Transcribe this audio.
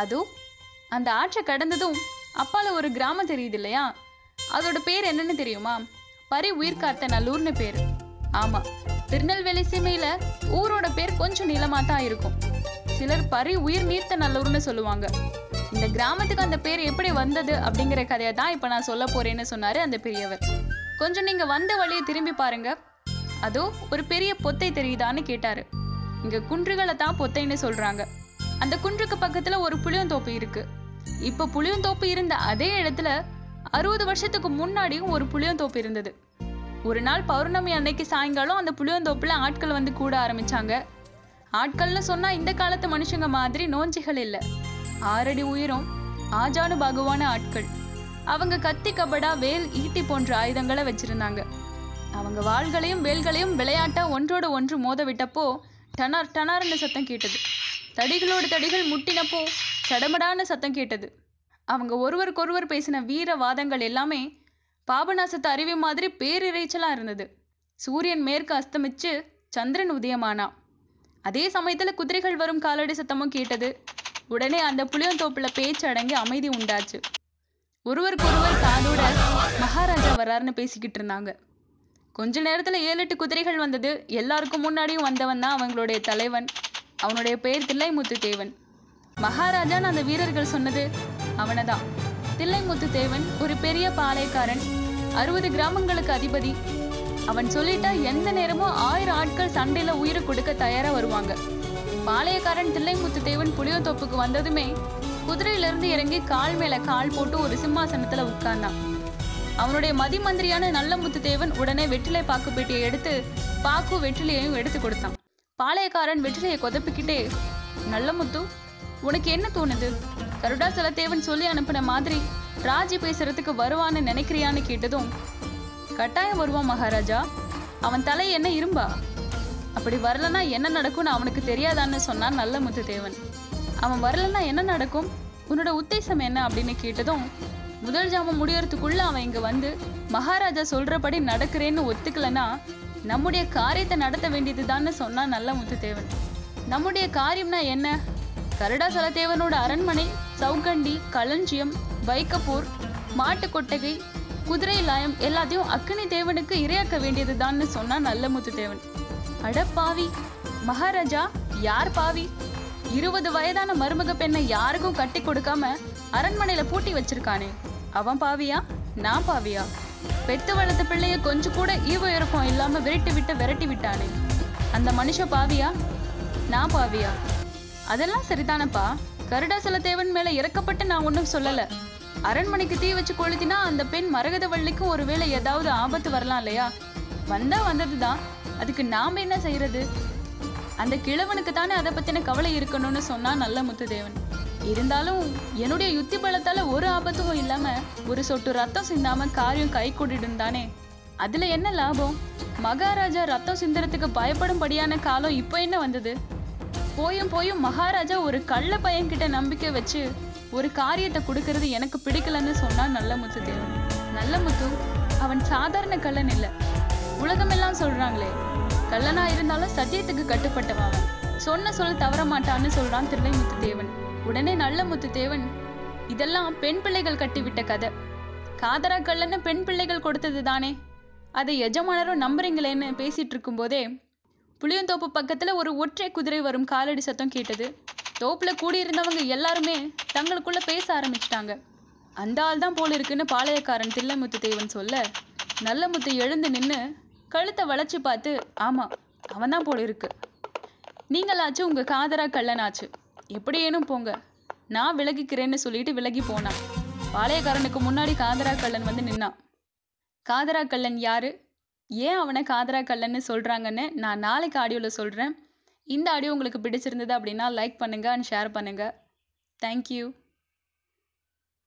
அதோ அந்த ஆற்றை கடந்ததும் அப்பால ஒரு கிராமம் தெரியுது இல்லையா அதோட பேர் என்னன்னு தெரியுமா? பரி உயிர் காத்த நல்லூர்னு பேரு. ஆமா திருநெல்வேலி சீமையில ஊரோட பேர் கொஞ்சம் நீளமா தான் இருக்கும். சிலர் பரி உயிர் நீர்த்த நல்லூர்னு சொல்லுவாங்க. இந்த கிராமத்துக்கு அந்த பேர் எப்படி வந்தது அப்படிங்கிற கதையை தான் இப்போ நான் சொல்ல போறேன்னு சொன்னாரு அந்த பெரியவர். கொஞ்சம் நீங்க வந்த வழியை திரும்பி பாருங்க. அதோ ஒரு பெரிய பொத்தை தெரியுதான்னு கேட்டாரு. இங்க குன்றுகளை தான் பொத்தைன்னு சொல்றாங்க. அந்த குன்றுக்கு பக்கத்துல ஒரு புளியந்தோப்பு இருக்கு. இப்ப புளியந்தோப்பு இருந்த அதே இடத்துல அறுபது வருஷத்துக்கு முன்னாடியும் ஒரு புளியந்தோப்பு இருந்தது. ஒரு நாள் பௌர்ணமி அன்னைக்கு சாயங்காலம் அந்த புளியந்தோப்புல ஆட்கள் வந்து கூட ஆரம்பிச்சாங்க. ஆட்கள்னு சொன்னா இந்த காலத்து மனுஷங்க மாதிரி நோஞ்சிகள் இல்ல. ஆறடி உயரம் ஆஜானு பாகுவான ஆட்கள். அவங்க கத்தி கபடா வேல் ஈட்டி போன்ற ஆயுதங்களை வச்சிருந்தாங்க. அவங்க வாள்களையும் வேல்களையும் விளையாட்டா ஒன்றோடு ஒன்று மோத விட்டப்போ டனார் டனார்னு சத்தம் கேட்டது. தடிகளோடு தடிகள் முட்டினப்போ சடமடான சத்தம் கேட்டது. அவங்க ஒருவருக்கொருவர் பேசின வீர வாதங்கள் எல்லாமே பாபநாசத்து அருவி மாதிரி பேரிரைச்சலாக இருந்தது. சூரியன் மேற்கு அஸ்தமிச்சு சந்திரன் உதயமானா. அதே சமயத்தில் குதிரைகள் வரும் காலடி சத்தமும் கேட்டது. உடனே அந்த புளியந்தோப்பில் பேச்சு அடங்கி அமைதி உண்டாச்சு. ஒருவருக்கொருவர் காதோட மகாராஜா வராருன்னு பேசிக்கிட்டு இருந்தாங்க. கொஞ்ச நேரத்தில் ஏழு எட்டு குதிரைகள் வந்தது. எல்லாருக்கும் முன்னாடியும் வந்தவன் தான் அவங்களுடைய தலைவன். அவனுடைய பெயர் தில்லைமுத்து தேவன் மகாராஜான்னு அந்த வீரர்கள் சொன்னது அவனதான். தில்லைமுத்து தேவன் ஒரு பெரிய பாளையக்காரன் அறுபது கிராமங்களுக்கு அதிபதி. அவன் சொல்லிட்டா எந்த நேரமும் ஆயிரம் ஆட்கள் சண்டையில உயிரை கொடுக்க தயாரா வருவாங்க. பாளையக்காரன் தில்லைமுத்து தேவன் புளியந்தோப்புக்கு வந்ததுமே குதிரையிலிருந்து இறங்கி கால் மேல கால் போட்டு ஒரு சிம்மாசனத்துல உட்கார்ந்தான். அவனுடைய மதிமந்திரியான நல்லமுத்து தேவன் உடனே வெற்றிலை பாக்கு பெட்டியை எடுத்து பாக்கு வெற்றிலையையும் எடுத்து கொடுத்தான். பாளையக்காரன் வெற்றிலையை கொதப்பிக்கிட்டே நல்லமுத்து உனக்கு என்ன தோணுது? கருடா சலத்தேவன் சொல்லி அனுப்பின மாதிரி ராஜி பேசுறதுக்கு வருவான்னு நினைக்கிறியான்னு கேட்டதும் கட்டாயம் வருவான் மகாராஜா. அவன் தலை என்ன இரும்பா? அப்படி வரலன்னா என்ன நடக்கும்னு அவனுக்கு தெரியாதான்னு சொன்னான் நல்ல முத்துதேவன். அவன் வரலன்னா என்ன நடக்கும்? உன்னோட உத்தேசம் என்ன? அப்படின்னு கேட்டதும் முதல் ஜாமம் முடியறதுக்குள்ள அவன் இங்க வந்து மகாராஜா சொல்றபடி நடக்கிறேன்னு ஒத்துக்கலனா நம்முடைய காரியத்தை நடத்த வேண்டியதுதான்னு சொன்னான் நல்ல முத்துத்தேவன். நம்முடைய காரியம்னா என்ன? கருடாசலத்தேவனோட அரண்மனை சவுகண்டி களஞ்சியம் வைக்கப்பூர் மாட்டு கொட்டகை குதிரை லாயம் எல்லாத்தையும் அக்கினி தேவனுக்கு இரையாக்க வேண்டியதுதான்னு சொன்னான் நல்ல முத்துத்தேவன். அட பாவி! மகாராஜா யார் பாவி? இருபது வயதான மருமக பெண்ணை யாருக்கும் கட்டி கொடுக்காம அரண்மனையில பூட்டி வச்சிருக்கானே. அவன் பாவியா? நான் பாவியா? பெத்து வளர்த்த பிள்ளைய கொஞ்சம் கூட ஈவ இறக்கம் இல்லாம விரட்டி விட்டு விரட்டி விட்டானே. அந்த மனுஷ பாவியா? நான் பாவியா? அதெல்லாம் சரிதானப்பா. கருடாசல தேவன் மேல இறக்கப்பட்டு நான் ஒன்றும் சொல்லல. அரண்மனைக்கு தீ வச்சு கொளுத்தினா அந்த பெண் மரகத வள்ளிக்கும் ஒருவேளை ஏதாவது ஆபத்து வரலாம் இல்லையா? வந்தா வந்ததுதான். அதுக்கு நாம என்ன செய்யறது? அந்த கிழவனுக்கு தானே அதை பத்தின கவலை இருக்கணும்னு சொன்னா நல்ல முத்துதேவன். இருந்தாலும் என்னுடைய யுத்தி பலத்தால ஒரு ஆபத்தும் இல்லாம ஒரு சொட்டு ரத்தம் சிந்தாம காரியம் கை கூட்டிட்டு தானே. அதுல என்ன லாபம்? மகாராஜா ரத்தம் சிந்தறதுக்கு பயப்படும்படியான காலம் இப்போ என்ன வந்தது? போயும் போயும் மகாராஜா ஒரு கள்ள பையன்கிட்ட நம்பிக்கை வச்சு ஒரு காரியத்தை கொடுக்கறது எனக்கு பிடிக்கலன்னு சொன்னா நல்ல முத்து தேவன். நல்ல முத்து அவன் சாதாரண கள்ளன் இல்லை. உலகமெல்லாம் சொல்றாங்களே கள்ளனா இருந்தாலும் சத்தியத்துக்கு கட்டுப்பட்டவன் சொன்ன சொல் தவற மாட்டான்னு சொல்றான் முத்து தேவன். உடனே நல்ல முத்து தேவன் இதெல்லாம் பெண் பிள்ளைகள் கட்டிவிட்ட கதை. காதரா கல்லன்னு பெண் பிள்ளைகள் கொடுத்தது தானே? அதை எஜமானரும் நம்புறீங்களேன்னு பேசிட்டு இருக்கும்போதே புளியந்தோப்பு பக்கத்தில் ஒரு ஒற்றை குதிரை வரும் காலடி சத்தம் கேட்டது. தோப்பில் கூடியிருந்தவங்க எல்லாருமே தங்களுக்குள்ள பேச ஆரம்பிச்சிட்டாங்க. அந்த ஆள் தான் போல இருக்குன்னு பாளையக்காரன் தில்லமுத்து தேவன் சொல்ல நல்ல முத்து எழுந்து நின்று கழுத்தை வளைச்சி பார்த்து ஆமாம் அவன் தான் போல இருக்கு. நீங்களாச்சு உங்கள் காதரா கள்ளனாச்சு எப்படியேனும் போங்க. நான் விலகிக்கிறேன்னு சொல்லிட்டு விலகி போனான். பாளையக்காரனுக்கு முன்னாடி காதரா கல்லன் வந்து நின்னான். காதரா கல்லன் யாரு? ஏன் அவனை காதரா கல்லன்னு சொல்கிறாங்கன்னு நான் நாளைக்கு ஆடியோவில் சொல்கிறேன் இந்த ஆடியோ உங்களுக்கு பிடிச்சிருந்தது அப்படின்னா லைக் பண்ணுங்கள் அண்ட் ஷேர் பண்ணுங்கள் தேங்க்யூ